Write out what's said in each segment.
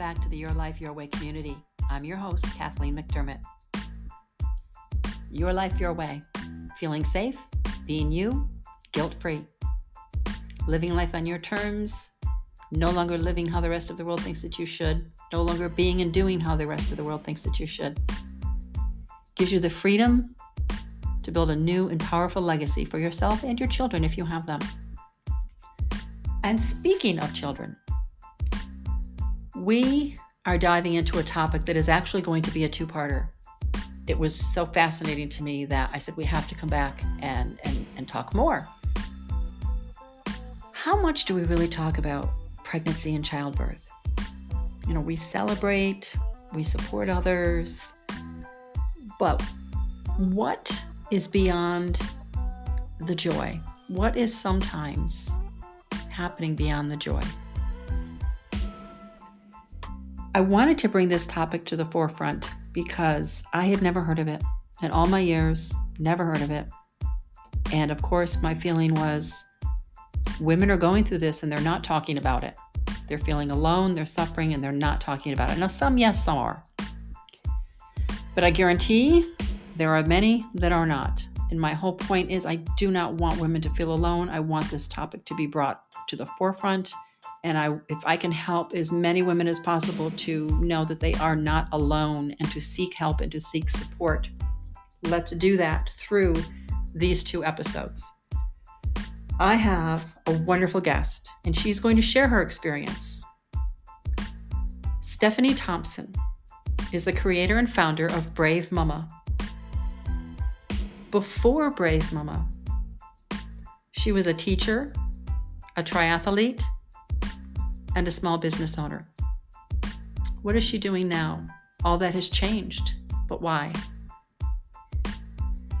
back to the Your Life, Your Way community. I'm your host, Kathleen McDermott. Your Life, Your Way. Feeling safe, being you, guilt free. Living life on your terms, no longer living how the rest of the world thinks that you should, no longer being and doing how the rest of the world thinks that you should. Gives you the freedom to build a new and powerful legacy for yourself and your children if you have them. And speaking of children, we are diving into a topic that is actually going to be a two parter. It was so fascinating to me that I said we have to come back and, and, and talk more. How much do we really talk about pregnancy and childbirth? You know, we celebrate, we support others, but what is beyond the joy? What is sometimes happening beyond the joy? I wanted to bring this topic to the forefront because I had never heard of it in all my years, never heard of it. And of course, my feeling was women are going through this and they're not talking about it. They're feeling alone, they're suffering, and they're not talking about it. Now, some, yes, some are. But I guarantee there are many that are not. And my whole point is I do not want women to feel alone. I want this topic to be brought to the forefront and I if I can help as many women as possible to know that they are not alone and to seek help and to seek support. Let's do that through these two episodes. I have a wonderful guest and she's going to share her experience. Stephanie Thompson is the creator and founder of Bravemumma. Before Bravemumma, she was a teacher, a triathlete, and a small business owner. What is she doing now? All that has changed, but why?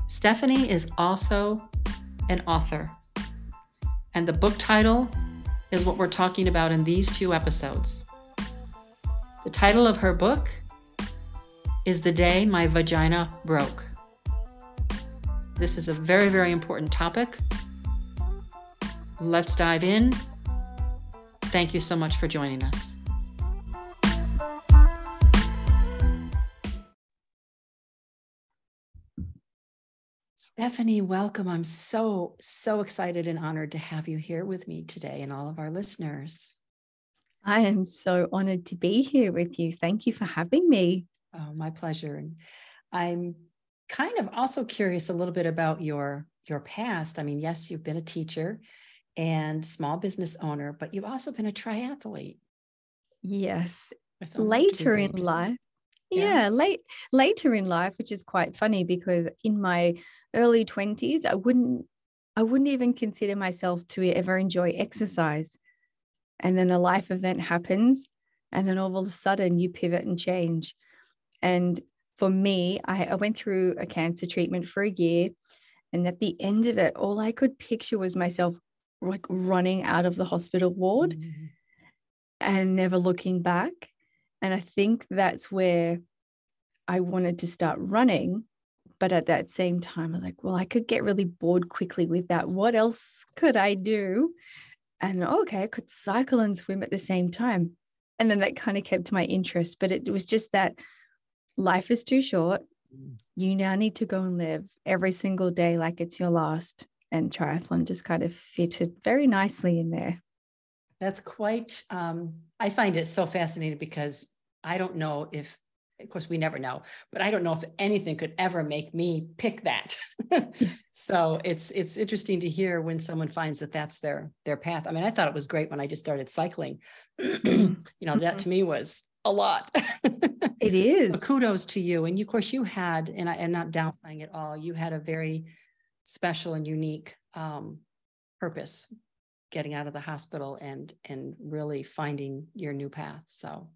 Stephanie is also an author, and the book title is what we're talking about in these two episodes. The title of her book is The Day My Vagina Broke. This is a very, very important topic. Let's dive in Thank you so much for joining us. Stephanie, welcome. I'm so, so excited and honored to have you here with me today and all of our listeners. I am so honored to be here with you. Thank you for having me. Oh, my pleasure. And I'm kind of also curious a little bit about your your past. I mean, yes, you've been a teacher and small business owner, but you've also been a triathlete. Yes. Later in life. Yeah. yeah, late later in life, which is quite funny because in my early 20s, I wouldn't I wouldn't even consider myself to ever enjoy exercise. And then a life event happens, and then all of a sudden you pivot and change. And for me, I, I went through a cancer treatment for a year. And at the end of it, all I could picture was myself like running out of the hospital ward mm-hmm. and never looking back. And I think that's where I wanted to start running. But at that same time, I was like, well, I could get really bored quickly with that. What else could I do? And okay, I could cycle and swim at the same time. And then that kind of kept my interest. But it was just that life is too short. Mm. You now need to go and live every single day like it's your last and triathlon just kind of fitted very nicely in there. That's quite, um, I find it so fascinating because I don't know if, of course, we never know, but I don't know if anything could ever make me pick that. so it's it's interesting to hear when someone finds that that's their their path. I mean, I thought it was great when I just started cycling. you know, that mm-hmm. to me was a lot. it is. So kudos to you. And of course, you had, and I am not downplaying at all. You had a very special and unique um, purpose getting out of the hospital and and really finding your new path so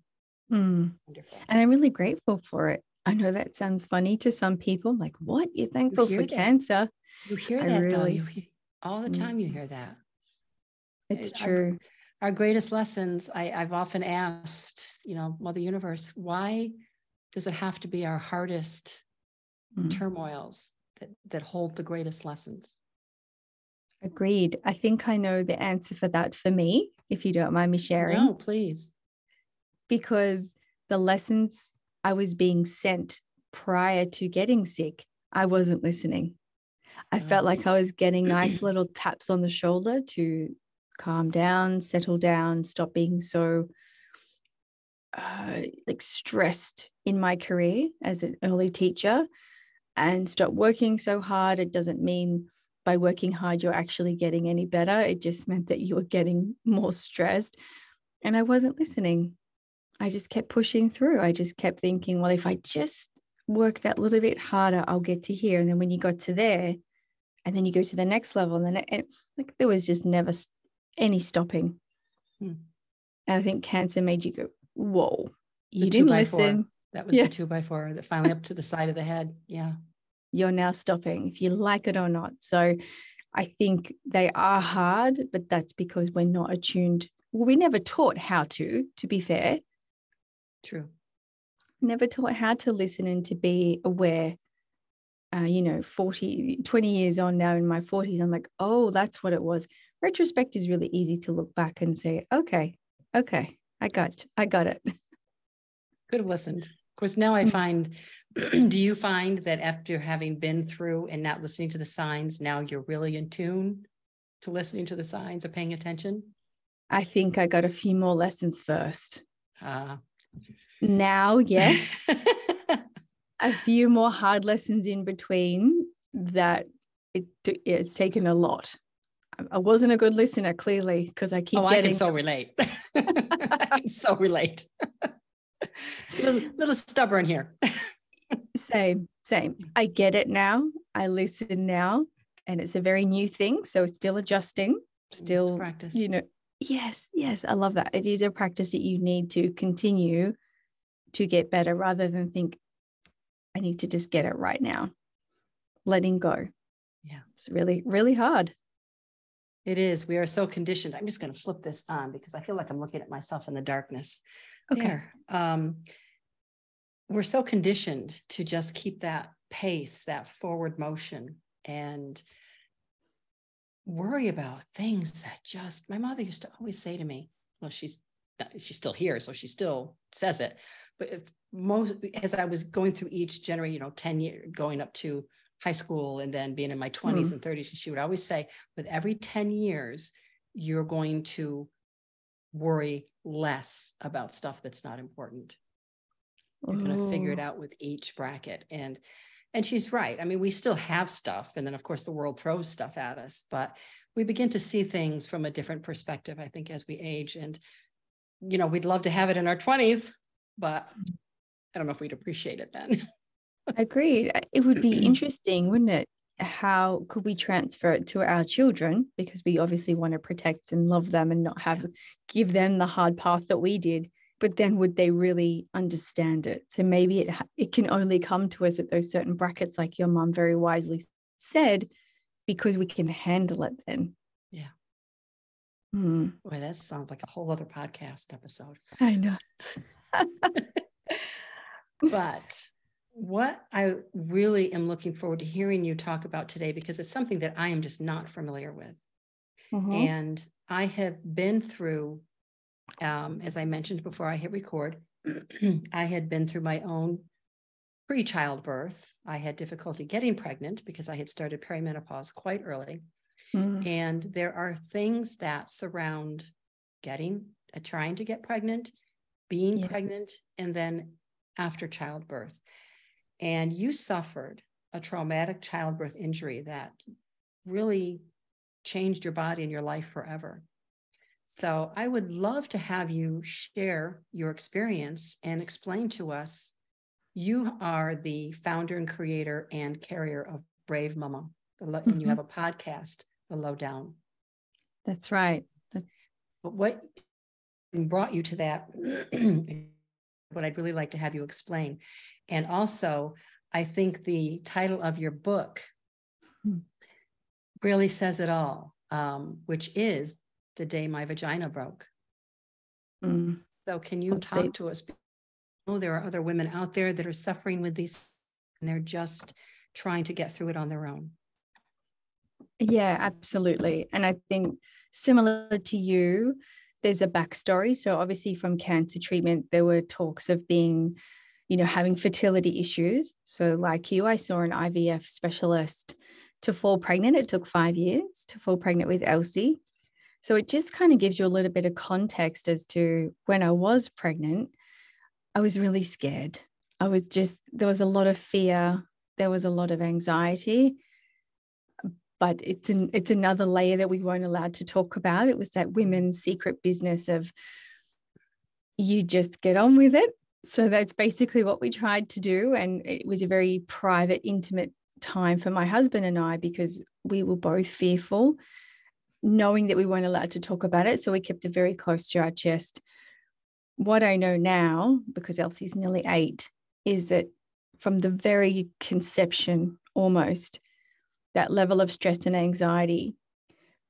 mm. wonderful and i'm really grateful for it i know that sounds funny to some people like what you're thankful you for that. cancer you hear I that really, though you hear, all the time you mm. hear that it's it, true our, our greatest lessons I, i've often asked you know mother universe why does it have to be our hardest mm. turmoils that, that hold the greatest lessons. Agreed. I think I know the answer for that for me, if you don't mind me sharing. No, please. because the lessons I was being sent prior to getting sick, I wasn't listening. I felt like I was getting nice little taps on the shoulder to calm down, settle down, stop being so uh, like stressed in my career as an early teacher and stop working so hard. It doesn't mean by working hard you're actually getting any better. It just meant that you were getting more stressed. And I wasn't listening. I just kept pushing through. I just kept thinking, well, if I just work that little bit harder, I'll get to here. And then when you got to there, and then you go to the next level, and then it, like there was just never any stopping. Hmm. And I think cancer made you go, whoa, you didn't listen. That was yeah. the two by four that finally up to the side of the head. Yeah. You're now stopping, if you like it or not. So I think they are hard, but that's because we're not attuned. Well, we never taught how to, to be fair. True. Never taught how to listen and to be aware. Uh, you know, 40, 20 years on now in my 40s, I'm like, oh, that's what it was. Retrospect is really easy to look back and say, okay, okay, I got, I got it. Could have listened. Of course, now I mm. find, do you find that after having been through and not listening to the signs, now you're really in tune to listening to the signs or paying attention? I think I got a few more lessons first. Uh, now, yes. a few more hard lessons in between that it, it's taken a lot. I wasn't a good listener, clearly, because I keep. Oh, getting... I can so relate. I can so relate. little, little stubborn here. same, same. I get it now. I listen now, and it's a very new thing, so it's still adjusting. Still it's practice. You know, yes, yes, I love that. It is a practice that you need to continue to get better, rather than think, I need to just get it right now. Letting go. Yeah, it's really, really hard. It is. We are so conditioned. I'm just going to flip this on because I feel like I'm looking at myself in the darkness. Okay. There. Um, we're so conditioned to just keep that pace, that forward motion, and worry about things that just my mother used to always say to me. Well, she's she's still here, so she still says it. But if most as I was going through each generation, you know, 10 years going up to high school and then being in my 20s mm. and 30s, she would always say, with every 10 years, you're going to worry less about stuff that's not important. You're going to figure it oh. out with each bracket. And and she's right. I mean, we still have stuff. And then of course the world throws stuff at us, but we begin to see things from a different perspective, I think, as we age. And, you know, we'd love to have it in our 20s, but I don't know if we'd appreciate it then. Agreed. It would be interesting, wouldn't it? How could we transfer it to our children? Because we obviously want to protect and love them and not have give them the hard path that we did. But then would they really understand it? So maybe it it can only come to us at those certain brackets, like your mom very wisely said, because we can handle it then. Yeah. Hmm. Boy, that sounds like a whole other podcast episode. I know. but what I really am looking forward to hearing you talk about today, because it's something that I am just not familiar with. Mm-hmm. And I have been through, um, as I mentioned before I hit record, I had been through my own pre childbirth. I had difficulty getting pregnant because I had started perimenopause quite early. Mm-hmm. And there are things that surround getting, uh, trying to get pregnant, being yeah. pregnant, and then after childbirth and you suffered a traumatic childbirth injury that really changed your body and your life forever. So I would love to have you share your experience and explain to us. You are the founder and creator and carrier of Bravemumma, and you mm-hmm. have a podcast, The Lowdown. That's right. But what brought you to that? what I'd really like to have you explain and also, I think the title of your book hmm. really says it all, um, which is The Day My Vagina Broke. Mm. So, can you talk to us? Oh, there are other women out there that are suffering with these, and they're just trying to get through it on their own. Yeah, absolutely. And I think similar to you, there's a backstory. So obviously from cancer treatment, there were talks of being, you know, having fertility issues. So like you, I saw an IVF specialist to fall pregnant. It took five years to fall pregnant with Elsie. So it just kind of gives you a little bit of context as to when I was pregnant, I was really scared. I was just, there was a lot of fear, there was a lot of anxiety. But it's an, it's another layer that we weren't allowed to talk about. It was that women's secret business of you just get on with it. So that's basically what we tried to do. And it was a very private, intimate time for my husband and I because we were both fearful, knowing that we weren't allowed to talk about it. So we kept it very close to our chest. What I know now, because Elsie's nearly eight, is that from the very conception almost, that level of stress and anxiety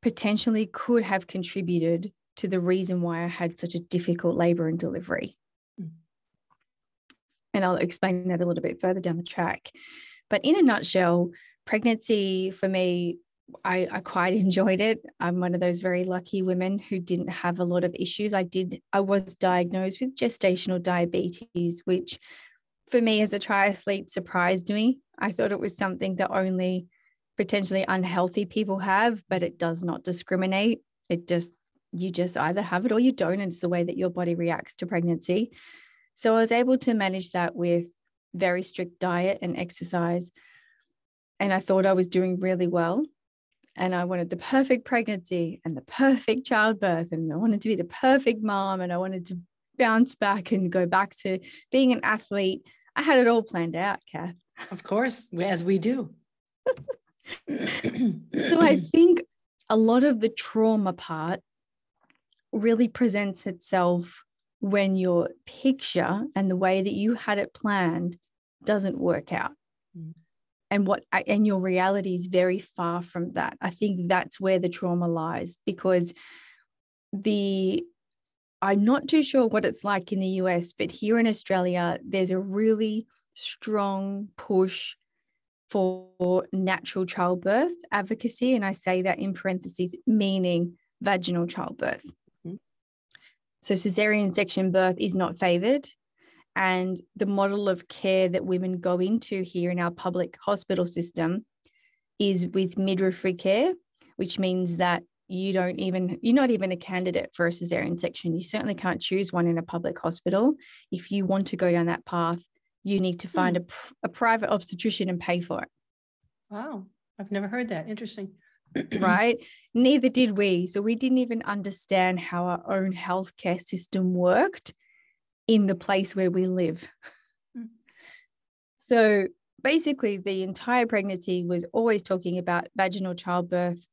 potentially could have contributed to the reason why I had such a difficult labor and delivery. Mm. And I'll explain that a little bit further down the track. But in a nutshell, pregnancy for me, I, I quite enjoyed it. I'm one of those very lucky women who didn't have a lot of issues. I did, I was diagnosed with gestational diabetes, which for me as a triathlete surprised me. I thought it was something that only potentially unhealthy people have, but it does not discriminate. It just, you just either have it or you don't. And it's the way that your body reacts to pregnancy. So I was able to manage that with very strict diet and exercise. And I thought I was doing really well. And I wanted the perfect pregnancy and the perfect childbirth. And I wanted to be the perfect mom. And I wanted to bounce back and go back to being an athlete. I had it all planned out, Kath. Of course, as we do. so I think a lot of the trauma part really presents itself when your picture and the way that you had it planned doesn't work out. Mm. And what and your reality is very far from that. I think that's where the trauma lies because the I'm not too sure what it's like in the US, but here in Australia, there's a really strong push for natural childbirth advocacy. And I say that in parentheses, meaning vaginal childbirth. Mm-hmm. So, cesarean section birth is not favored. And the model of care that women go into here in our public hospital system is with midwifery care, which means that you don't even you're not even a candidate for a cesarean section you certainly can't choose one in a public hospital if you want to go down that path you need to find hmm. a, a private obstetrician and pay for it wow i've never heard that interesting right neither did we so we didn't even understand how our own healthcare system worked in the place where we live. Mm. So basically, the entire pregnancy was always talking about vaginal childbirth.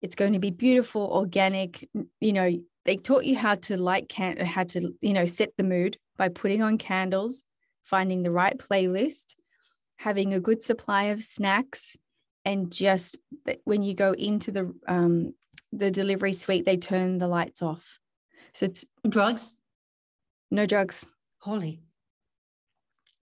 It's going to be beautiful, organic. You know, they taught you how to light can how to you know set the mood by putting on candles, finding the right playlist, having a good supply of snacks, and just when you go into the um, the delivery suite, they turn the lights off. So it's drugs no drugs. Holy.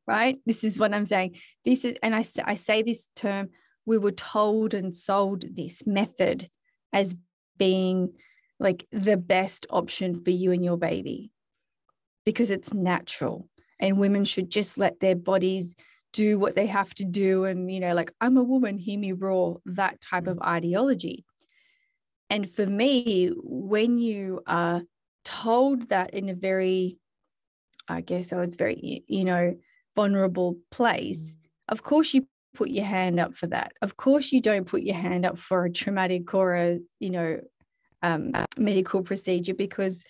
Right? This is what I'm saying. This is, and I, I say this term, we were told and sold this method as being like the best option for you and your baby because it's natural and women should just let their bodies do what they have to do and you know like i'm a woman hear me roar that type of ideology. And for me when you are told that in a very I guess I was very, you know, vulnerable place, of course you put your hand up for that. Of course you don't put your hand up for a traumatic or a, you know, um, medical procedure because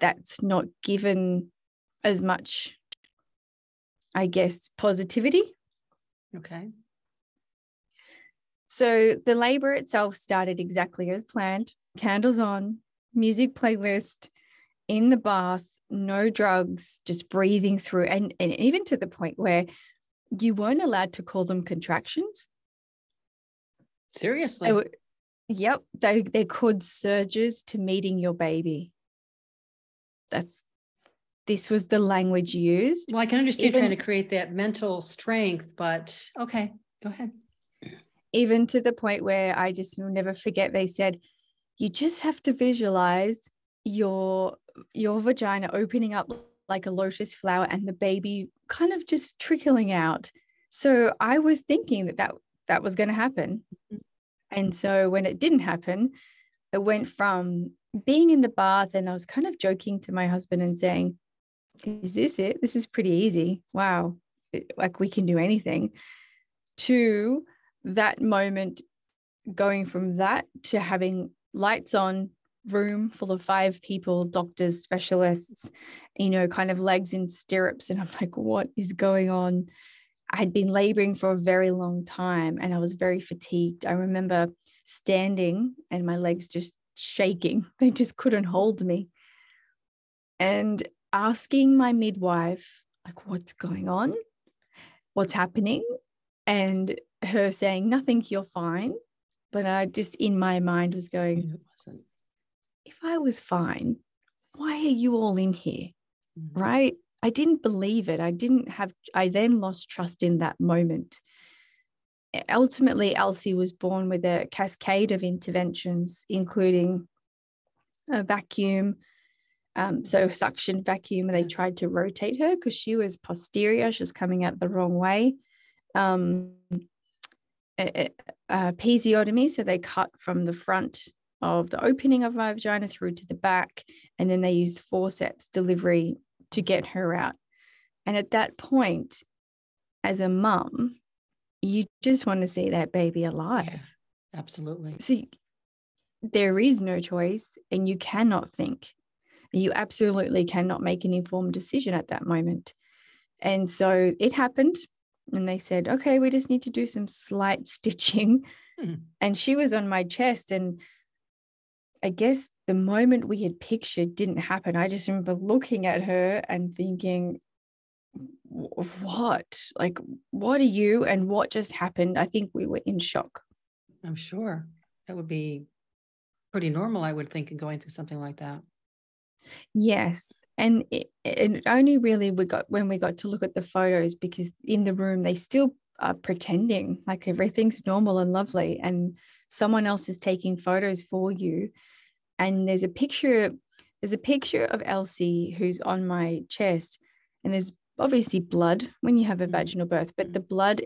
that's not given as much, I guess, positivity. Okay. So the labor itself started exactly as planned candles on, music playlist, in the bath, no drugs, just breathing through, and, and even to the point where you weren't allowed to call them contractions. Seriously? Were, yep. They, they're called surges to meeting your baby. That's this was the language used. Well, I can understand even, trying to create that mental strength, but okay, go ahead. Even to the point where I just will never forget, they said, you just have to visualize your your vagina opening up like a lotus flower and the baby kind of just trickling out. So I was thinking that that, that was going to happen. And so when it didn't happen, it went from being in the bath and I was kind of joking to my husband and saying, Is this it? This is pretty easy. Wow. Like we can do anything. To that moment, going from that to having lights on, room full of five people, doctors, specialists, you know, kind of legs in stirrups. And I'm like, what is going on? I had been laboring for a very long time and I was very fatigued. I remember standing and my legs just shaking, they just couldn't hold me. And asking my midwife, like, what's going on? What's happening? And her saying, nothing, you're fine. But I just in my mind was going, it wasn't if I was fine, why are you all in here? Mm-hmm. Right? I didn't believe it. I didn't have, I then lost trust in that moment. Ultimately, Elsie was born with a cascade of interventions, including a vacuum, um, so suction vacuum. They tried to rotate her because she was posterior, she was coming out the wrong way. Um, episiotomy, so they cut from the front of the opening of my vagina through to the back. And then they use forceps delivery to get her out. And at that point, as a mum, you just want to see that baby alive. Yeah, absolutely. So there is no choice, and you cannot think. You absolutely cannot make an informed decision at that moment. And so it happened. And they said, okay, we just need to do some slight stitching. Hmm. And she was on my chest. And I guess the moment we had pictured didn't happen. I just remember looking at her and thinking, what? Like, what are you and what just happened? I think we were in shock. I'm sure that would be pretty normal, I would think, in going through something like that. Yes. And it, and only really we got when we got to look at the photos because in the room they still are pretending like everything's normal and lovely. And someone else is taking photos for you and there's a picture there's a picture of Elsie who's on my chest and there's obviously blood when you have a mm. vaginal birth but the blood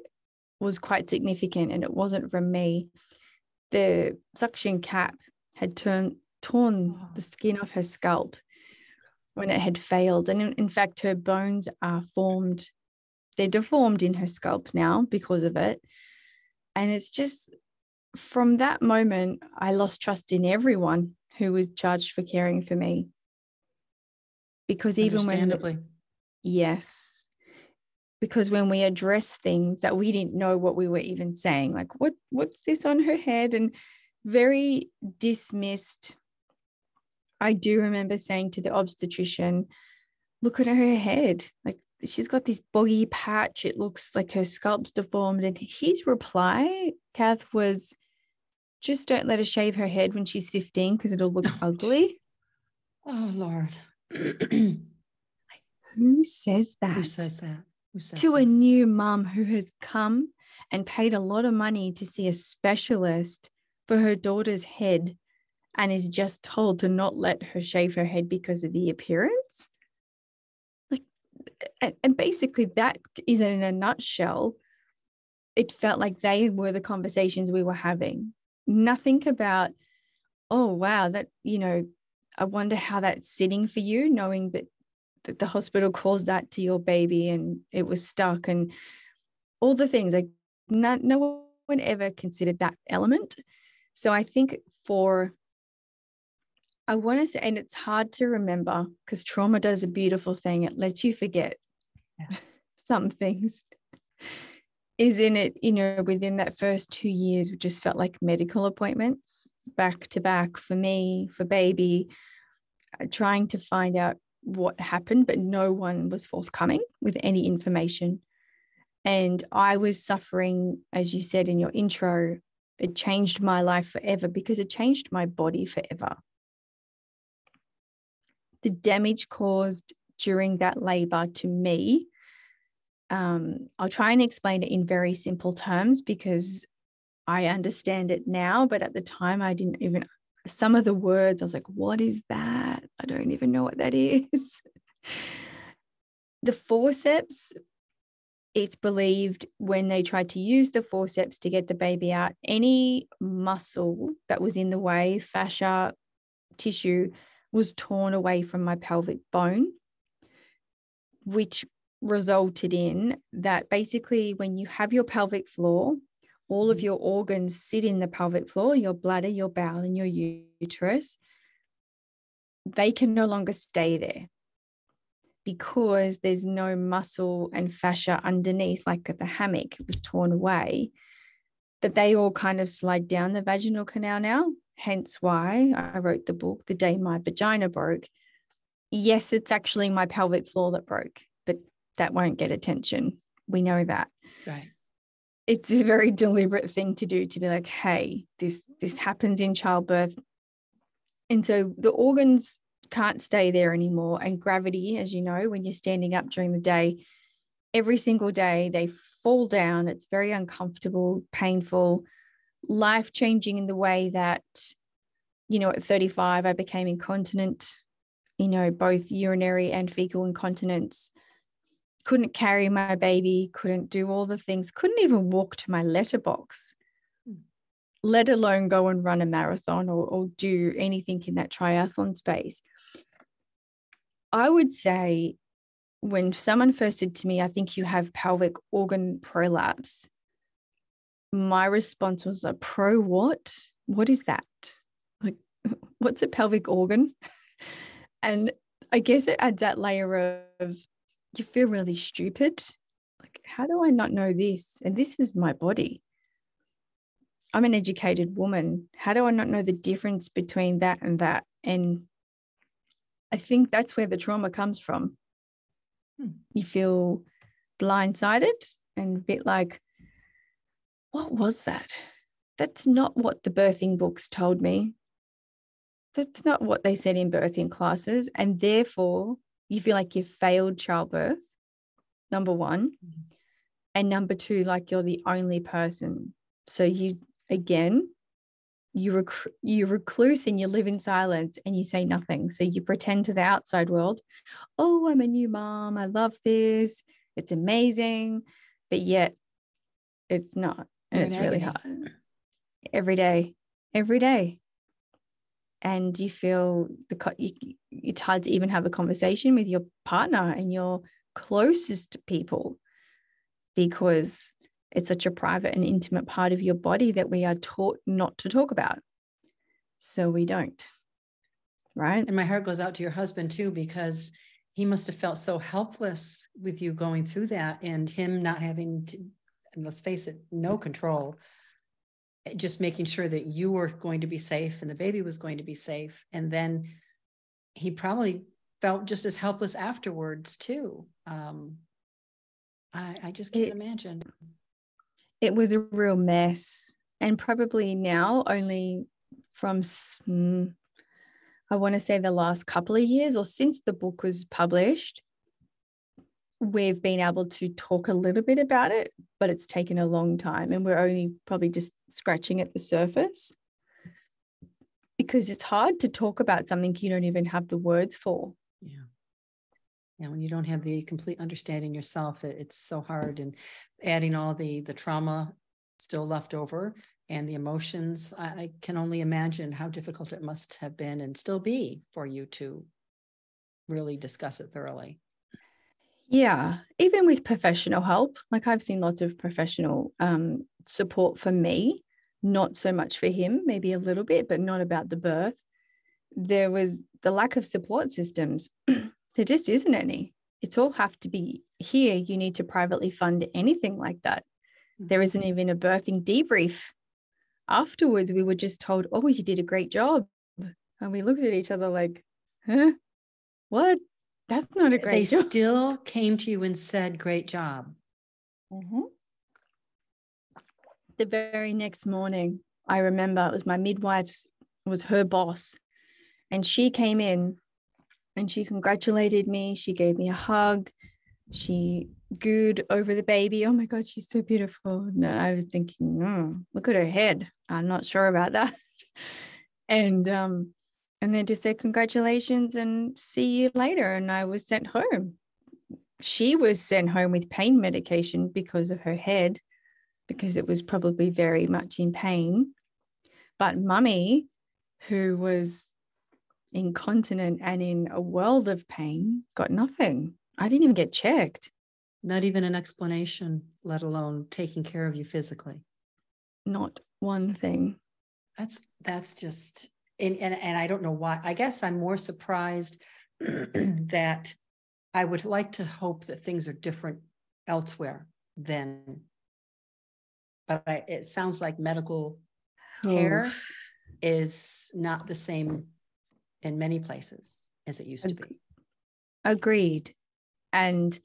was quite significant and it wasn't from me the suction cap had turned torn the skin off her scalp when it had failed and in, in fact her bones are formed they're deformed in her scalp now because of it and it's just from that moment, I lost trust in everyone who was charged for caring for me. Because even when, yes, because when we address things that we didn't know what we were even saying, like what what's this on her head, and very dismissed. I do remember saying to the obstetrician, "Look at her head, like she's got this boggy patch. It looks like her scalp's deformed." And his reply, Kath, was, just don't let her shave her head when she's 15 because it'll look ugly. Oh, Lord. who says that? Who says that? Who says to that? a new mum who has come and paid a lot of money to see a specialist for her daughter's head and is just told to not let her shave her head because of the appearance. Like, and basically, that is in a nutshell. It felt like they were the conversations we were having nothing about, oh, wow, that, you know, I wonder how that's sitting for you, knowing that, that the hospital caused that to your baby and it was stuck and all the things. Like, no, no one ever considered that element. So I think for, I want to say, and it's hard to remember because trauma does a beautiful thing. It lets you forget yeah. some things is in it, you know, within that first two years, we just felt like medical appointments back to back for me, for baby, uh, trying to find out what happened, but no one was forthcoming with any information. And I was suffering, as you said in your intro, it changed my life forever because it changed my body forever. The damage caused during that labor to me um, I'll try and explain it in very simple terms because I understand it now, but at the time I didn't even some of the words I was like, what is that? I don't even know what that is. the forceps, it's believed when they tried to use the forceps to get the baby out, any muscle that was in the way, fascia, tissue, was torn away from my pelvic bone, which resulted in that basically when you have your pelvic floor, all of mm-hmm. your organs sit in the pelvic floor, your bladder, your bowel, and your uterus. They can no longer stay there because there's no muscle and fascia underneath, like the hammock was torn away, that they all kind of slide down the vaginal canal now. Hence why I wrote the book, The Day My Vagina Broke. Yes, it's actually my pelvic floor that broke, but that won't get attention. We know that. Right. It's a very deliberate thing to do to be like, hey, this this happens in childbirth. And so the organs can't stay there anymore. And gravity, as you know, when you're standing up during the day, every single day they fall down. It's very uncomfortable, painful, life changing in the way that, you know, at 35, I became incontinent, you know, both urinary and fecal incontinence. Couldn't carry my baby, couldn't do all the things, couldn't even walk to my letterbox let alone go and run a marathon or, or do anything in that triathlon space. I would say when someone first said to me, I think you have pelvic organ prolapse, my response was a pro what? What is that? Like, what's a pelvic organ? And I guess it adds that layer of you feel really stupid. Like, how do I not know this? And this is my body. I'm an educated woman. How do I not know the difference between that and that? And I think that's where the trauma comes from. Hmm. You feel blindsided and a bit like, what was that? That's not what the birthing books told me. That's not what they said in birthing classes. And therefore, you feel like you've failed childbirth, number one. Mm-hmm. And number two, like you're the only person. So you again, you rec- you recluse and you live in silence and you say nothing. So you pretend to the outside world, oh, I'm a new mom. I love this. It's amazing. But yet it's not. And it's really hard. Every day, every day. And you feel the you, it's hard to even have a conversation with your partner and your closest people because it's such a private and intimate part of your body that we are taught not to talk about. So we don't. Right. And my heart goes out to your husband too, because he must have felt so helpless with you going through that and him not having to, and let's face it, no control, just making sure that you were going to be safe and the baby was going to be safe. And then he probably felt just as helpless afterwards too. Um, I, I just can't it, imagine it was a real mess. And probably now, only from, mm, I want to say the last couple of years or since the book was published, we've been able to talk a little bit about it, but it's taken a long time. And we're only probably just scratching at the surface because it's hard to talk about something you don't even have the words for. Yeah. And when you don't have the complete understanding yourself, it, it's so hard. And adding all the the trauma still left over and the emotions, I, I can only imagine how difficult it must have been and still be for you to really discuss it thoroughly. Yeah, even with professional help, like I've seen lots of professional um, support for me, not so much for him, maybe a little bit, but not about the birth. There was the lack of support systems. There just isn't any. It's all have to be here. You need to privately fund anything like that. There isn't mm-hmm. even a birthing debrief. Afterwards, we were just told, oh, you did a great job. And we looked at each other like, huh? What? That's not a great they job. still came to you and said, great job. Mm-hmm. The very next morning, I remember it was my midwife's, was her boss. And she came in and she congratulated me. She gave me a hug. She gooed over the baby. Oh my God, she's so beautiful. No, I was thinking, mm, look at her head. I'm not sure about that. and um, and then just said congratulations and see you later and i was sent home. She was sent home with pain medication because of her head because it was probably very much in pain. But mummy who was incontinent and in a world of pain got nothing. I didn't even get checked. Not even an explanation let alone taking care of you physically. Not one thing. That's that's just and, and, and I don't know why. I guess I'm more surprised that I would like to hope that things are different elsewhere than, but I, it sounds like medical oh. care oh. is not the same in many places as it used Ag- to be. Agreed. And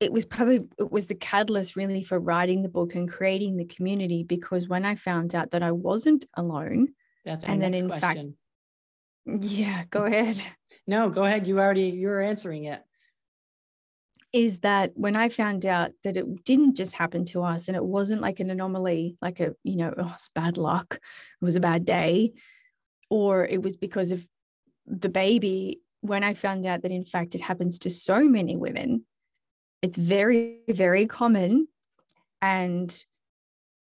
it was probably it was the catalyst really for writing the book and creating the community because when I found out that I wasn't alone, that's my and next then in question. fact, yeah, go ahead. No, go ahead. You already you're answering it. Is that when I found out that it didn't just happen to us and it wasn't like an anomaly, like a, you know, oh, it's bad luck, it was a bad day, or it was because of the baby. When I found out that in fact it happens to so many women, it's very, very common. And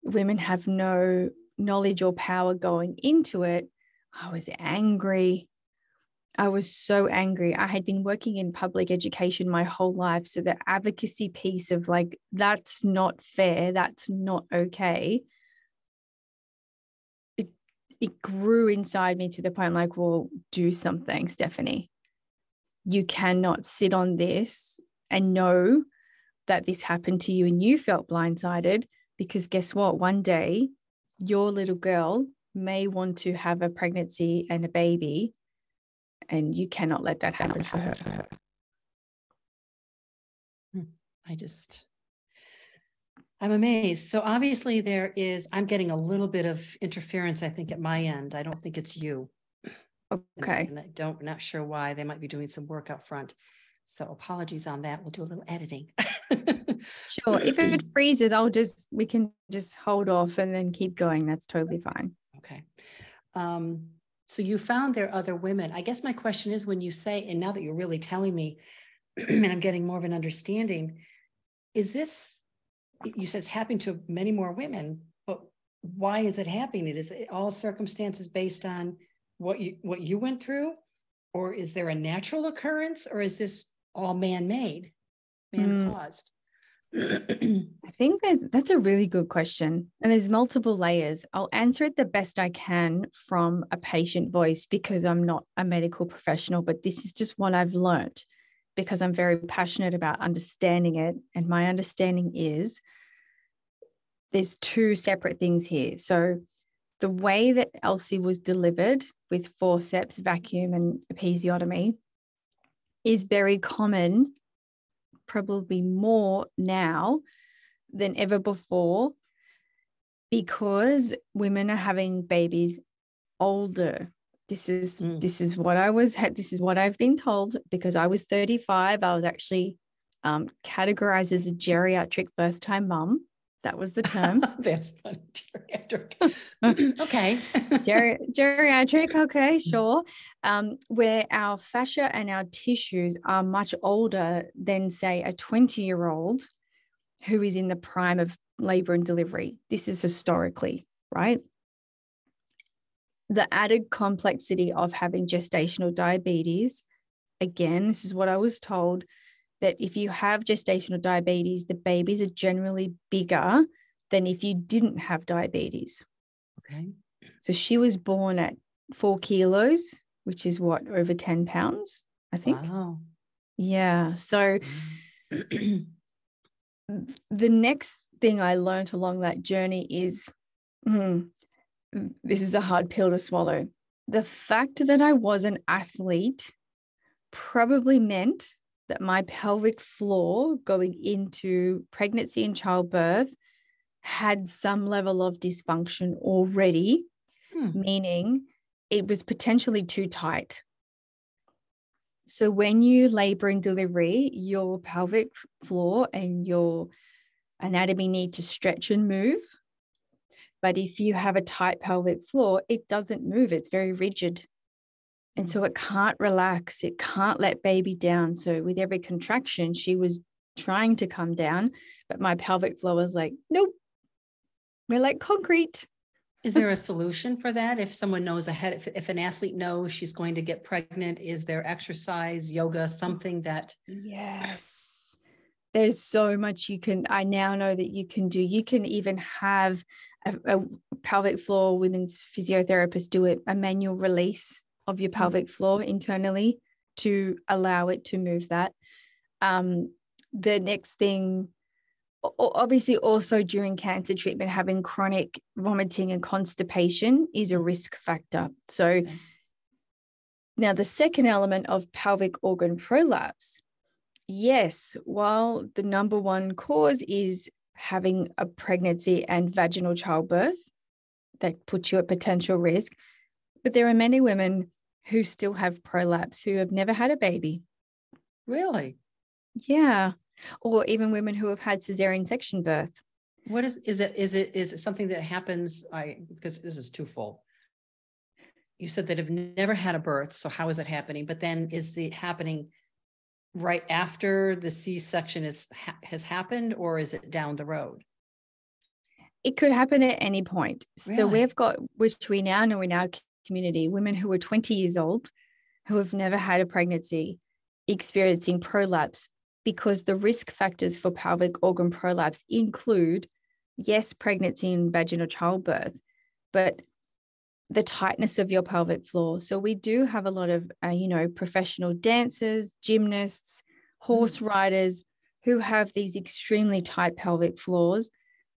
women have no knowledge or power going into it, I was angry. I was so angry. I had been working in public education my whole life. So the advocacy piece of like, that's not fair, that's not okay. It, it grew inside me to the point like, well, do something, Stephanie. You cannot sit on this and know that this happened to you and you felt blindsided because guess what? One day your little girl may want to have a pregnancy and a baby, and you cannot let that happen for her. Hmm. I just, I'm amazed. So obviously, there is, I'm getting a little bit of interference, I think, at my end. I don't think it's you. Okay. And I don't, not sure why. They might be doing some work up front. So apologies on that. We'll do a little editing. sure. If it freezes, I'll just, we can just hold off and then keep going. That's totally fine. Okay. Um, so you found there are other women. I guess my question is when you say, and now that you're really telling me, and I'm getting more of an understanding, is this, you said it's happening to many more women, but why is it happening? Is it all circumstances based on what you what you went through? Or is there a natural occurrence or is this all man-made, man-caused? Mm. I think that that's a really good question. And there's multiple layers. I'll answer it the best I can from a patient voice because I'm not a medical professional, but this is just what I've learned because I'm very passionate about understanding it. And my understanding is there's two separate things here. So the way that Elsie was delivered with forceps, vacuum, and episiotomy is very common, probably more now than ever before, because women are having babies older. This is mm. this is what I was this is what I've been told because I was 35. I was actually um, categorized as a geriatric first time mom. That was the term. That's funny. Geriatric. okay. Geri- geriatric. Okay, sure. Um, where our fascia and our tissues are much older than, say, a 20 year old who is in the prime of labor and delivery. This is historically, right? The added complexity of having gestational diabetes. Again, this is what I was told that if you have gestational diabetes, the babies are generally bigger than if you didn't have diabetes. Okay. So she was born at four kilos, which is what, over 10 pounds, I think. Wow. Yeah. So mm. the next thing I learned along that journey is mm, this is a hard pill to swallow. The fact that I was an athlete probably meant that my pelvic floor going into pregnancy and childbirth had some level of dysfunction already, hmm. meaning it was potentially too tight. So when you labor and delivery, your pelvic floor and your anatomy need to stretch and move. But if you have a tight pelvic floor, it doesn't move, it's very rigid. And so it can't relax, it can't let baby down. So with every contraction, she was trying to come down, but my pelvic floor was like, nope, we're like concrete. Is there a solution for that? If someone knows ahead, if, if an athlete knows she's going to get pregnant, is there exercise, yoga, something that? Yes. There's so much you can, I now know that you can do. You can even have a, a pelvic floor women's physiotherapist do it, a manual release of your mm. pelvic floor internally to allow it to move that. Um, the next thing obviously also during cancer treatment having chronic vomiting and constipation is a risk factor. So now the second element of pelvic organ prolapse. Yes while the number one cause is having a pregnancy and vaginal childbirth that puts you at potential risk but there are many women who still have prolapse who have never had a baby. Really? Yeah or even women who have had cesarean section birth. What is is it is it is it something that happens I because this is twofold. You said that have never had a birth, so how is it happening? But then is the happening right after the C-section is has happened or is it down the road? It could happen at any point. Really? So we've got which we now know in our community women who are 20 years old who have never had a pregnancy experiencing prolapse because the risk factors for pelvic organ prolapse include, yes, pregnancy and vaginal childbirth, but the tightness of your pelvic floor. So we do have a lot of, uh, you know, professional dancers, gymnasts, horse mm. riders who have these extremely tight pelvic floors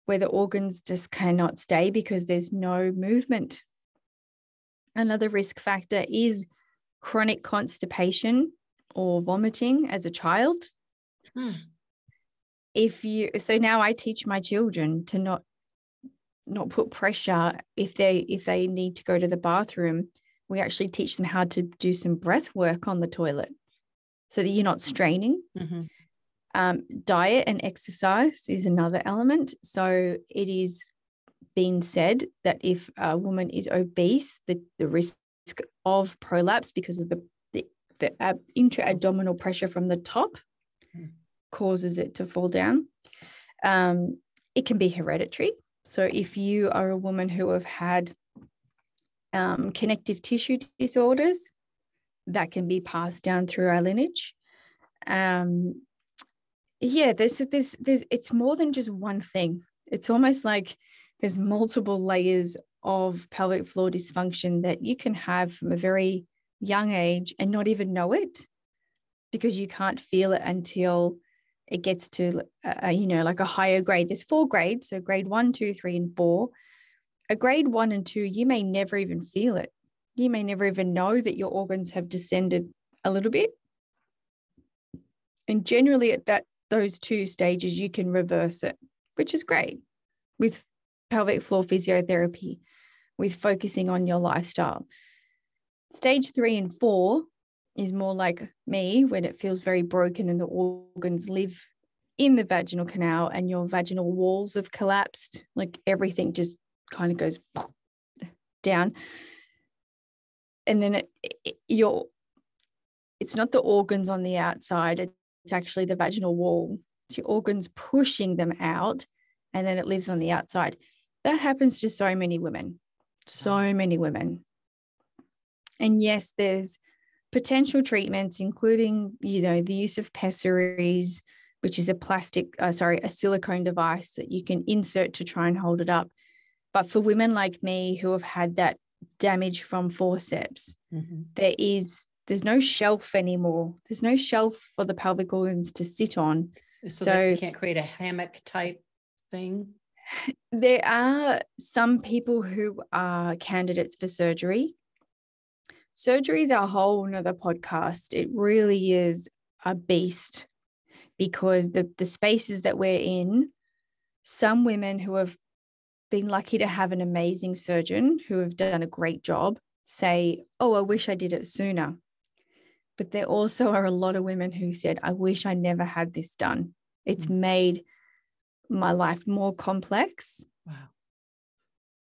where the organs just cannot stay because there's no movement. Another risk factor is chronic constipation or vomiting as a child. Hmm. If you so now I teach my children to not not put pressure if they if they need to go to the bathroom. We actually teach them how to do some breath work on the toilet so that you're not straining. Mm-hmm. um, diet and exercise is another element. So it is being said that if a woman is obese the, the risk of prolapse because of the the, the intra-abdominal pressure from the top causes it to fall down. Um, it can be hereditary. So if you are a woman who have had um, connective tissue disorders, that can be passed down through our lineage. Um, yeah, there's this. There's it's more than just one thing. It's almost like there's multiple layers of pelvic floor dysfunction that you can have from a very young age and not even know it because you can't feel it until it gets to uh, you know like a higher grade. There's four grades so grade one two three and four. A grade one and two you may never even feel it. You may never even know that your organs have descended a little bit. And generally at that those two stages you can reverse it which is great. With pelvic floor physiotherapy with focusing on your lifestyle. Stage three and four is more like me when it feels very broken and the organs live in the vaginal canal and your vaginal walls have collapsed, like everything just kind of goes down. And then it, it your it's not the organs on the outside, it's actually the vaginal wall. So your organs pushing them out and then it lives on the outside. That happens to so many women, so mm. many women. And yes, there's potential treatments, including, you know, the use of pessaries, which is a plastic, uh, sorry, a silicone device that you can insert to try and hold it up. But for women like me who have had that damage from forceps, mm-hmm. there is there's no shelf anymore. There's no shelf for the pelvic organs to sit on. So, so you can't create a hammock type thing. There are some people who are candidates for surgery surgery is a whole nother podcast. It really is a beast because the, the spaces that we're in, some women who have been lucky to have an amazing surgeon who have done a great job say, Oh, I wish I did it sooner. But there also are a lot of women who said, I wish I never had this done. It's mm-hmm. made my life more complex. Wow.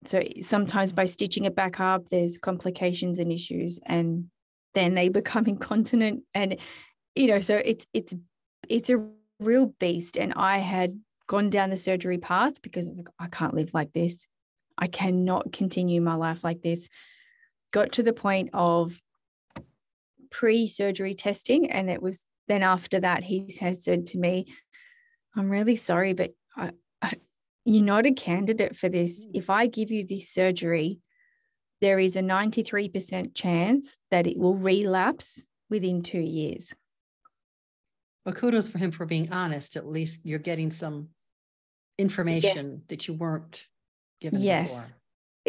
So sometimes by stitching it back up, there's complications and issues. And then they become incontinent and you know so it's it's it's a real beast and i had gone down the surgery path because I, like, I can't live like this i cannot continue my life like this got to the point of pre-surgery testing and it was then after that he has said to me i'm really sorry but I, you're not a candidate for this mm. if i give you this surgery there is a 93% chance that it will relapse within two years. Well, kudos for him for being honest. At least you're getting some information yeah. that you weren't given yes. before.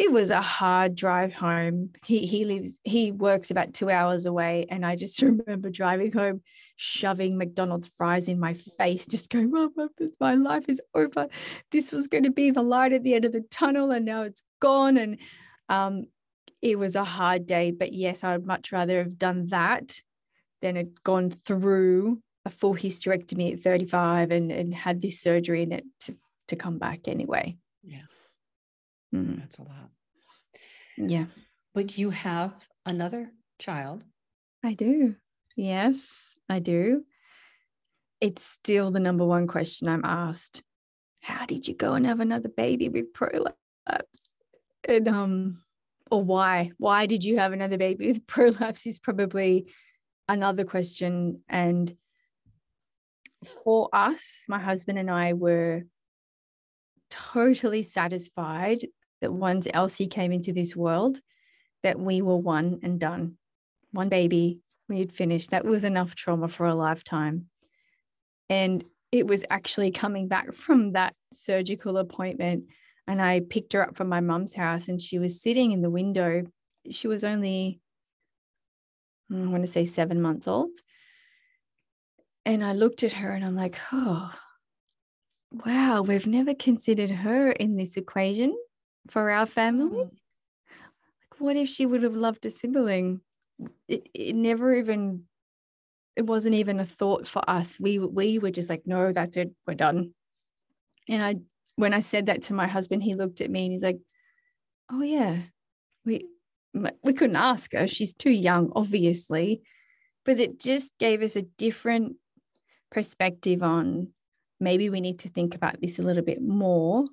It was a hard drive home. He he lives he works about two hours away, and I just remember driving home, shoving McDonald's fries in my face, just going, "Oh, my life is over. This was going to be the light at the end of the tunnel, and now it's gone." And um, it was a hard day. But yes, I would much rather have done that than had gone through a full hysterectomy at 35 and, and had this surgery in it to, to come back anyway. Yeah. Mm. That's a lot. Yeah. But you have another child. I do. Yes, I do. It's still the number one question I'm asked. How did you go and have another baby with prolapse? And um or why why did you have another baby with prolapse is probably another question and for us my husband and i were totally satisfied that once elsie came into this world that we were one and done one baby we had finished that was enough trauma for a lifetime and it was actually coming back from that surgical appointment and I picked her up from my mum's house and she was sitting in the window. She was only, I want to say seven months old. And I looked at her and I'm like, oh, wow, we've never considered her in this equation for our family. Mm. Like, what if she would have loved a sibling? It, it never even, it wasn't even a thought for us. We, we were just like, no, that's it, we're done. And I when I said that to my husband, he looked at me and he's like, "Oh yeah, we we couldn't ask her. She's too young, obviously." But it just gave us a different perspective on maybe we need to think about this a little bit more.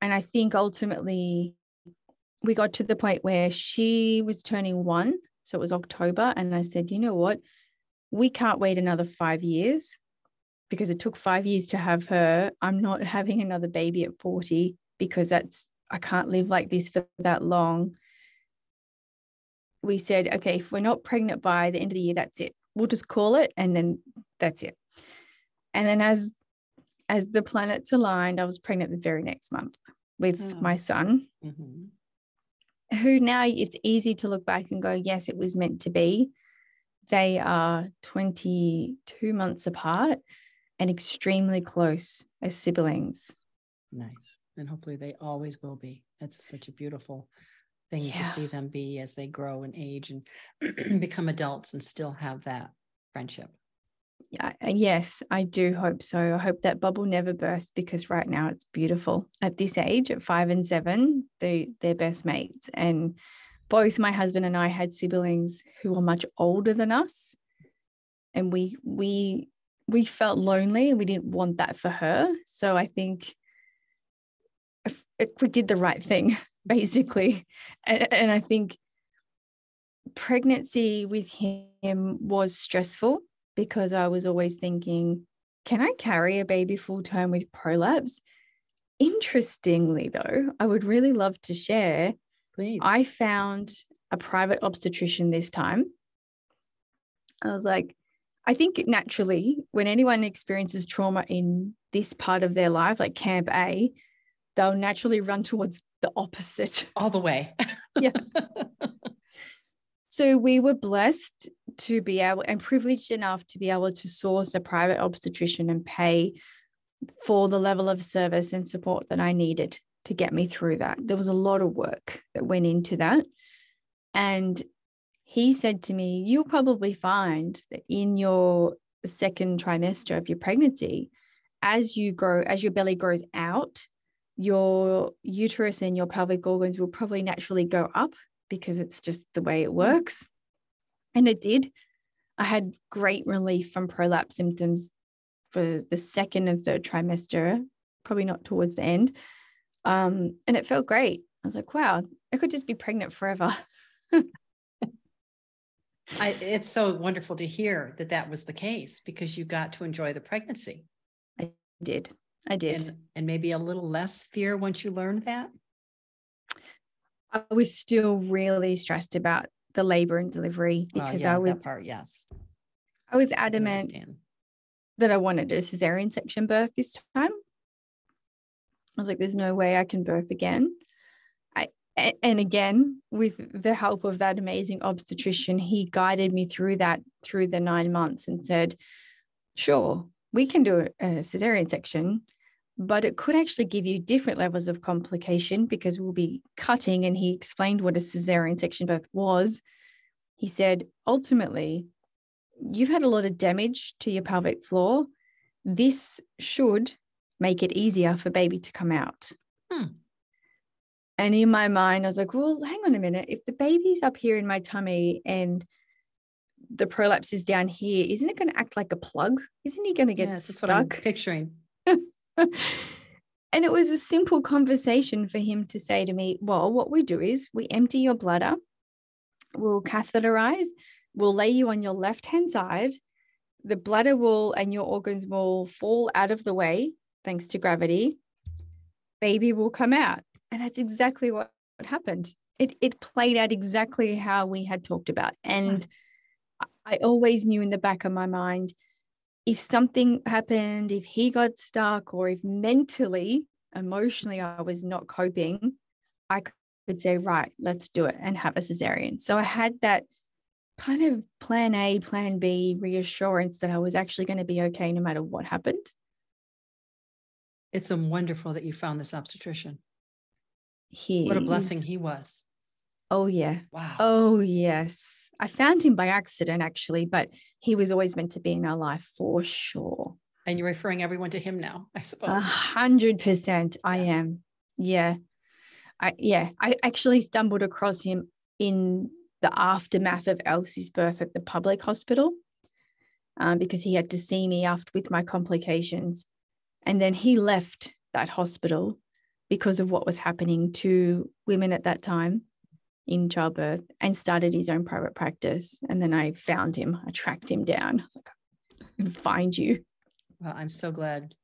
And I think ultimately we got to the point where she was turning one. So it was October. And I said, you know what? We can't wait another five years because it took five years to have her. I'm not having another baby at 40 because that's, I can't live like this for that long. We said, okay, if we're not pregnant by the end of the year, that's it. We'll just call it and then that's it. And then as as the planets aligned, I was pregnant the very next month with oh. my son, mm-hmm. who now it's easy to look back and go, yes, it was meant to be. They are 22 months apart and extremely close as siblings. Nice. And hopefully they always will be. It's such a beautiful thing yeah. to see them be as they grow and age and become adults and still have that friendship. Yeah, uh, yes, I do hope so. I hope that bubble never bursts because right now it's beautiful. At this age, at five and seven, they they're best mates. And both my husband and I had siblings who were much older than us. And we we we felt lonely and we didn't want that for her. So I think we did the right thing, basically. And, and I think pregnancy with him was stressful because I was always thinking, can I carry a baby full term with prolapse? Interestingly, though, I would really love to share. Please. I found a private obstetrician this time. I was like, I think naturally, when anyone experiences trauma in this part of their life, like Camp A, they'll naturally run towards the opposite. All the way. yeah. So we were blessed to be able and privileged enough to be able to source a private obstetrician and pay for the level of service and support that I needed to get me through that. There was a lot of work that went into that. And he said to me, You'll probably find that in your second trimester of your pregnancy, as you grow, as your belly grows out, your uterus and your pelvic organs will probably naturally go up because it's just the way it works. And it did. I had great relief from prolapse symptoms for the second and third trimester, probably not towards the end. Um, and it felt great. I was like, wow, I could just be pregnant forever. I, it's so wonderful to hear that that was the case because you got to enjoy the pregnancy. I did. I did. And, and maybe a little less fear once you learned that. I was still really stressed about the labor and delivery because oh, yeah, I was part, yes. I was adamant I that I wanted a cesarean section birth this time. I was like, there's no way I can birth again I and again with the help of that amazing obstetrician he guided me through that through the nine months and said sure we can do a cesarean section but it could actually give you different levels of complication because we'll be cutting and he explained what a cesarean section birth was he said ultimately you've had a lot of damage to your pelvic floor this should make it easier for baby to come out hmm. And in my mind, I was like, well, hang on a minute. If the baby's up here in my tummy and the prolapse is down here, isn't it going to act like a plug? Isn't he going to get yes, stuck? That's what I'm picturing. and it was a simple conversation for him to say to me, well, what we do is we empty your bladder, we'll catheterize, we'll lay you on your left hand side. The bladder will and your organs will fall out of the way thanks to gravity. Baby will come out. And that's exactly what happened. It, it played out exactly how we had talked about. And I always knew in the back of my mind if something happened, if he got stuck, or if mentally, emotionally, I was not coping, I could say, right, let's do it and have a cesarean. So I had that kind of plan A, plan B reassurance that I was actually going to be okay no matter what happened. It's a wonderful that you found this obstetrician he what a blessing he was oh yeah. Wow. Oh yes. I found him by accident actually but he was always meant to be in our life for sure. And you're referring everyone to him now i suppose. a hundred percent i am. Yeah. I yeah i actually stumbled across him in the aftermath of elsie's birth at the public hospital um, because he had to see me after with my complications. And then he left that hospital because of what was happening to women at that time in childbirth and started his own private practice. And then I found him, I tracked him down. I was like, I can find you. Well, I'm so glad.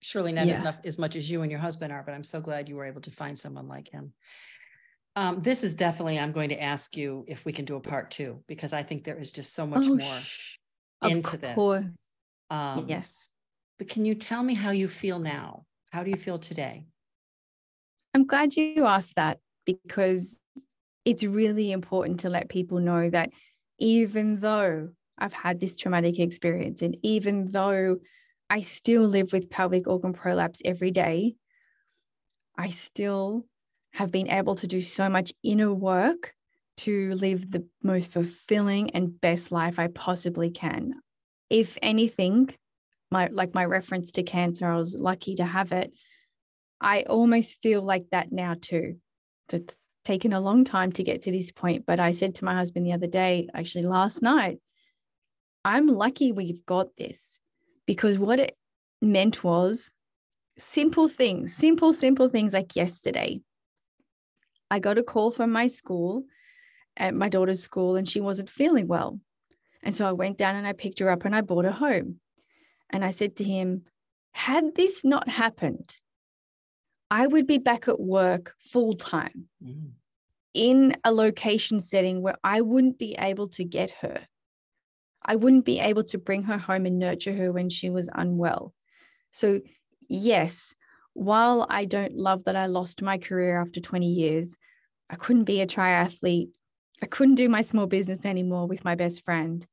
Surely not yeah. as, enough, as much as you and your husband are, but I'm so glad you were able to find someone like him. Um, this is definitely, I'm going to ask you if we can do a part two, because I think there is just so much oh, more into course. this. Um, yes. But can you tell me how you feel now? How do you feel today? I'm glad you asked that because it's really important to let people know that even though I've had this traumatic experience and even though I still live with pelvic organ prolapse every day, I still have been able to do so much inner work to live the most fulfilling and best life I possibly can. If anything, my like my reference to cancer, I was lucky to have it. I almost feel like that now too. It's taken a long time to get to this point, but I said to my husband the other day, actually last night, I'm lucky we've got this because what it meant was simple things, simple, simple things like yesterday. I got a call from my school at my daughter's school and she wasn't feeling well. And so I went down and I picked her up and I brought her home. And I said to him, had this not happened, I would be back at work full time mm. in a location setting where I wouldn't be able to get her. I wouldn't be able to bring her home and nurture her when she was unwell. So, yes, while I don't love that I lost my career after 20 years, I couldn't be a triathlete. I couldn't do my small business anymore with my best friend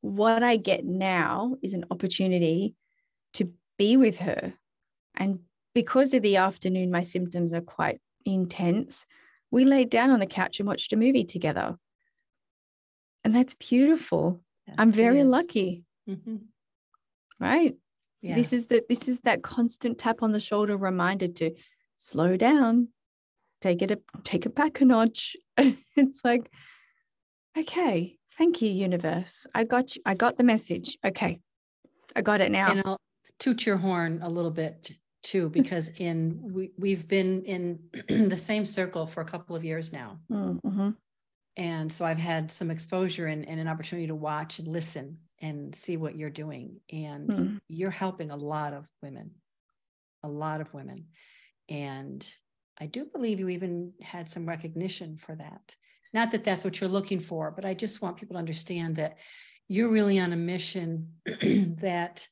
what I get now is an opportunity to be with her. And because of the afternoon, my symptoms are quite intense. We laid down on the couch and watched a movie together. And that's beautiful. Yes, I'm very lucky. Mm-hmm. Right? This is the this is that constant tap on the shoulder reminder to slow down, take it a, take it back a notch. it's like Okay. Thank you, universe. I got you. I got the message. Okay. I got it now. And I'll toot your horn a little bit too, because in we, we've been in the same circle for a couple of years now. Mm-hmm. And so I've had some exposure and, and, an opportunity to watch and listen and see what you're doing. And mm. you're helping a lot of women, a lot of women. And I do believe you even had some recognition for that. Not that that's what you're looking for, but I just want people to understand that you're really on a mission that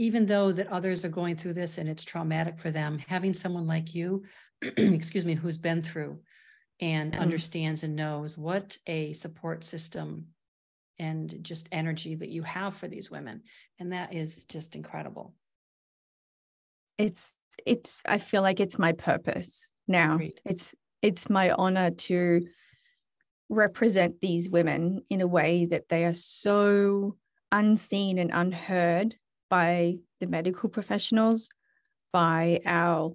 even though that others are going through this and it's traumatic for them, having someone like you, excuse me, who's been through and mm-hmm. understands and knows what a support system and just energy that you have for these women. And that is just incredible. It's, it's, I feel like it's my purpose now. Agreed. It's, it's my honor to represent these women in a way that they are so unseen and unheard by the medical professionals, by our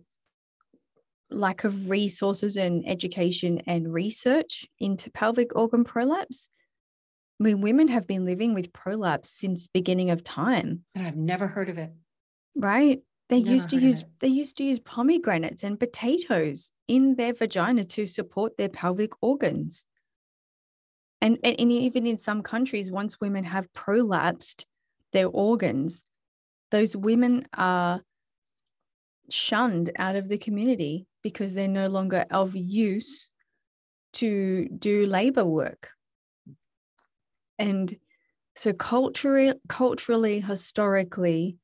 lack of resources and education and research into pelvic organ prolapse. I mean, women have been living with prolapse since beginning of time. And I've never heard of it. Right. They never used to use they used to use pomegranates and potatoes in their vagina to support their pelvic organs. And, and, and even in some countries, once women have prolapsed their organs, those women are shunned out of the community because they're no longer of use to do labor work. And so culturally, culturally, historically,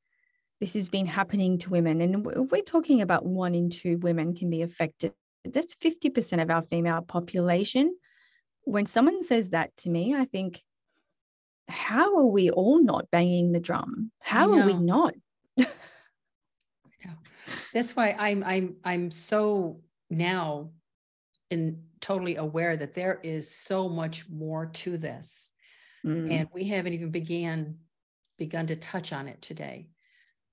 this has been happening to women. And we're talking about one in two women can be affected. That's 50% of our female population. When someone says that to me, I think, how are we all not banging the drum? How are we not? That's why I'm I'm I'm so now in totally aware that there is so much more to this. Mm. And we haven't even began begun to touch on it today.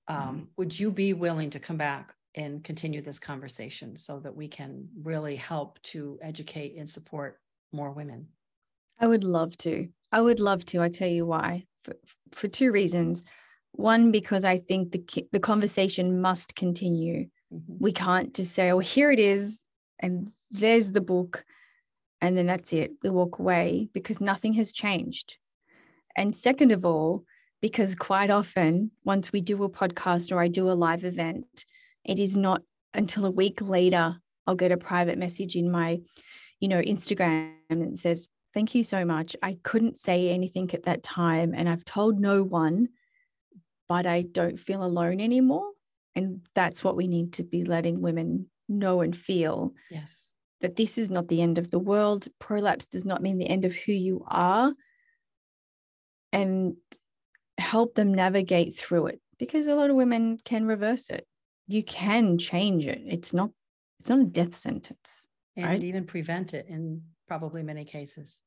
Um, mm. Would you be willing to come back and continue this conversation so that we can really help to educate and support more women? I would love to. I would love to. I tell you why. For, for two reasons. One, because I think the the conversation must continue. Mm-hmm. We can't just say, "Oh, here it is," and there's the book, and then that's it. We walk away because nothing has changed. And second of all, because quite often, once we do a podcast or I do a live event, it is not until a week later I'll get a private message in my, you know, Instagram and says, Thank you so much. I couldn't say anything at that time, and I've told no one, but I don't feel alone anymore. And that's what we need to be letting women know and feel. Yes. That this is not the end of the world. Prolapse does not mean the end of who you are. And help them navigate through it because a lot of women can reverse it. You can change it. It's not it's not a death sentence. And right? even prevent it in probably many cases.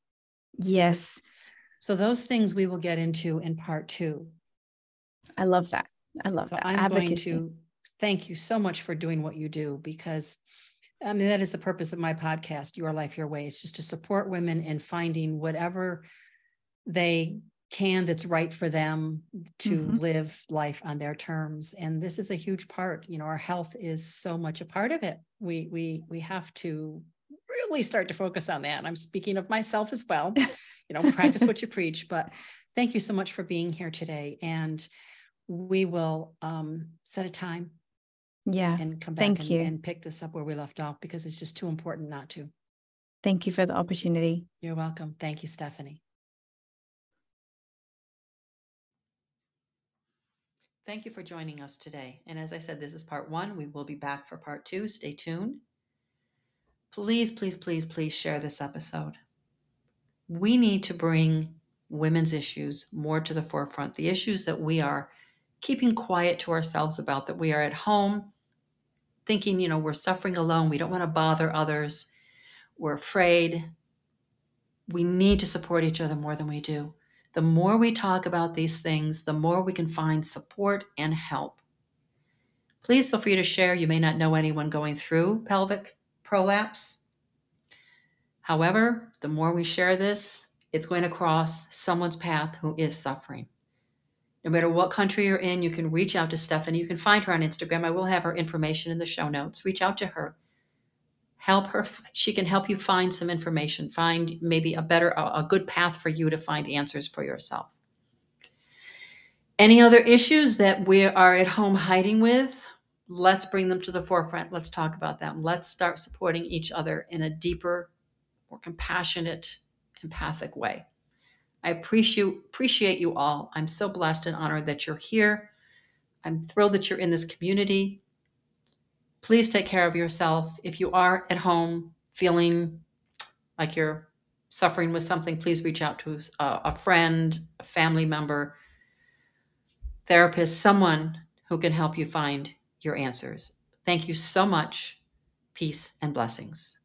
Yes. So those things we will get into in part two. I love that. I love so that. I'm Advocacy. going to thank you so much for doing what you do because I mean that is the purpose of my podcast, Your Life, Your Way. It's just to support women in finding whatever they can that's right for them to mm-hmm. live life on their terms and this is a huge part you know our health is so much a part of it we we we have to really start to focus on that i'm speaking of myself as well you know practice what you preach but thank you so much for being here today and we will um, set a time yeah and come back thank and, you. and pick this up where we left off because it's just too important not to thank you for the opportunity you're welcome thank you stephanie Thank you for joining us today. And as I said, this is part one. We will be back for part two. Stay tuned. Please, please, please, please share this episode. We need to bring women's issues more to the forefront, the issues that we are keeping quiet to ourselves about, that we are at home thinking, you know, we're suffering alone, we don't want to bother others, we're afraid. We need to support each other more than we do. The more we talk about these things, the more we can find support and help. Please feel free to share. You may not know anyone going through pelvic prolapse. However, the more we share this, it's going to cross someone's path who is suffering. No matter what country you're in, you can reach out to Stephanie. You can find her on Instagram. I will have her information in the show notes. Reach out to her. Help her. She can help you find some information, find maybe a better, a good path for you to find answers for yourself. Any other issues that we are at home hiding with? Let's bring them to the forefront. Let's talk about them. Let's start supporting each other in a deeper, more compassionate, empathic way. I appreciate appreciate you all. I'm so blessed and honored that you're here. I'm thrilled that you're in this community. Please take care of yourself. If you are at home feeling like you're suffering with something, please reach out to a, uh, a friend, a family member, therapist, someone who can help you find your answers. Thank you so much. Peace and blessings.